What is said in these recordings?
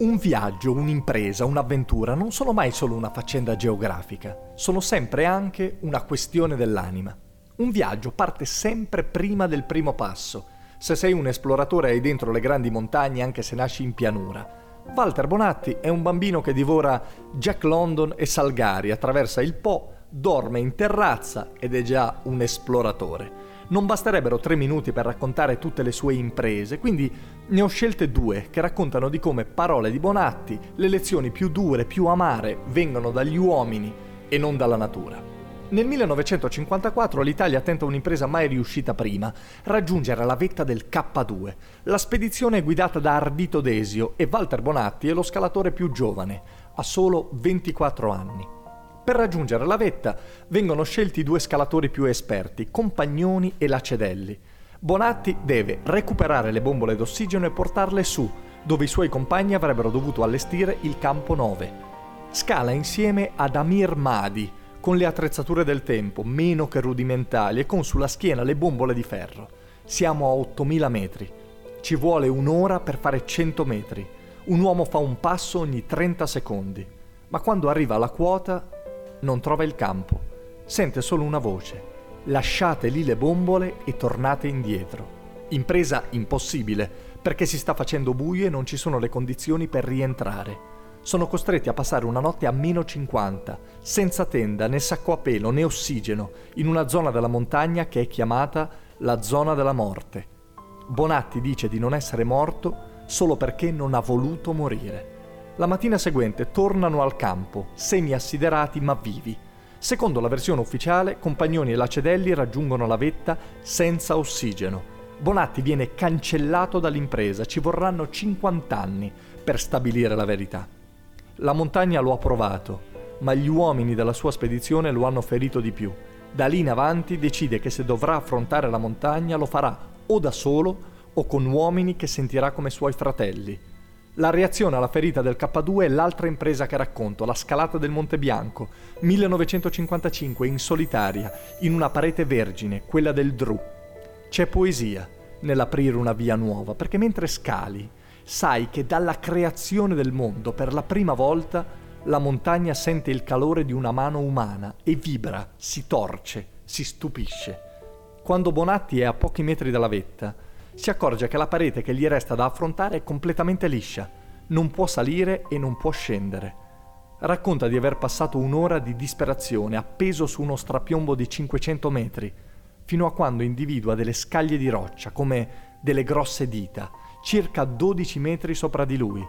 Un viaggio, un'impresa, un'avventura non sono mai solo una faccenda geografica, sono sempre anche una questione dell'anima. Un viaggio parte sempre prima del primo passo. Se sei un esploratore hai dentro le grandi montagne anche se nasci in pianura. Walter Bonatti è un bambino che divora Jack London e Salgari, attraversa il Po, dorme in terrazza ed è già un esploratore. Non basterebbero tre minuti per raccontare tutte le sue imprese, quindi ne ho scelte due che raccontano di come parole di Bonatti, le lezioni più dure, più amare, vengono dagli uomini e non dalla natura. Nel 1954 l'Italia tenta un'impresa mai riuscita prima, raggiungere la vetta del K2. La spedizione è guidata da Ardito Desio e Walter Bonatti è lo scalatore più giovane, ha solo 24 anni. Per raggiungere la vetta vengono scelti due scalatori più esperti, Compagnoni e Lacedelli. Bonatti deve recuperare le bombole d'ossigeno e portarle su, dove i suoi compagni avrebbero dovuto allestire il campo 9. Scala insieme ad Amir Mahdi, con le attrezzature del tempo, meno che rudimentali, e con sulla schiena le bombole di ferro. Siamo a 8000 metri. Ci vuole un'ora per fare 100 metri. Un uomo fa un passo ogni 30 secondi. Ma quando arriva alla quota non trova il campo, sente solo una voce. Lasciate lì le bombole e tornate indietro. Impresa impossibile, perché si sta facendo buio e non ci sono le condizioni per rientrare. Sono costretti a passare una notte a meno 50, senza tenda, né sacco a pelo, né ossigeno, in una zona della montagna che è chiamata la zona della morte. Bonatti dice di non essere morto solo perché non ha voluto morire. La mattina seguente tornano al campo, semi-assiderati ma vivi. Secondo la versione ufficiale, Compagnoni e Lacedelli raggiungono la vetta senza ossigeno. Bonatti viene cancellato dall'impresa, ci vorranno 50 anni per stabilire la verità. La montagna lo ha provato, ma gli uomini della sua spedizione lo hanno ferito di più. Da lì in avanti decide che se dovrà affrontare la montagna lo farà o da solo o con uomini che sentirà come suoi fratelli. La reazione alla ferita del K2 è l'altra impresa che racconto, la scalata del Monte Bianco, 1955, in solitaria, in una parete vergine, quella del Dru. C'è poesia nell'aprire una via nuova, perché mentre scali, sai che dalla creazione del mondo, per la prima volta, la montagna sente il calore di una mano umana e vibra, si torce, si stupisce. Quando Bonatti è a pochi metri dalla vetta, si accorge che la parete che gli resta da affrontare è completamente liscia, non può salire e non può scendere. Racconta di aver passato un'ora di disperazione appeso su uno strapiombo di 500 metri, fino a quando individua delle scaglie di roccia come delle grosse dita, circa 12 metri sopra di lui.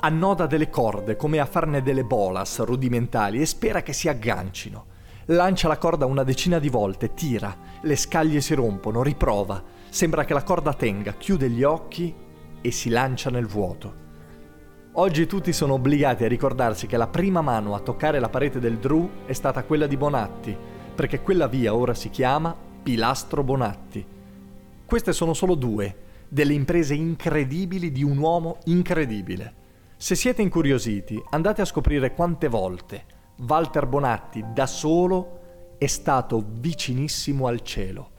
Annoda delle corde come a farne delle bolas rudimentali e spera che si aggancino. Lancia la corda una decina di volte, tira, le scaglie si rompono, riprova Sembra che la corda tenga, chiude gli occhi e si lancia nel vuoto. Oggi tutti sono obbligati a ricordarsi che la prima mano a toccare la parete del Dru è stata quella di Bonatti, perché quella via ora si chiama Pilastro Bonatti. Queste sono solo due delle imprese incredibili di un uomo incredibile. Se siete incuriositi, andate a scoprire quante volte Walter Bonatti da solo è stato vicinissimo al cielo.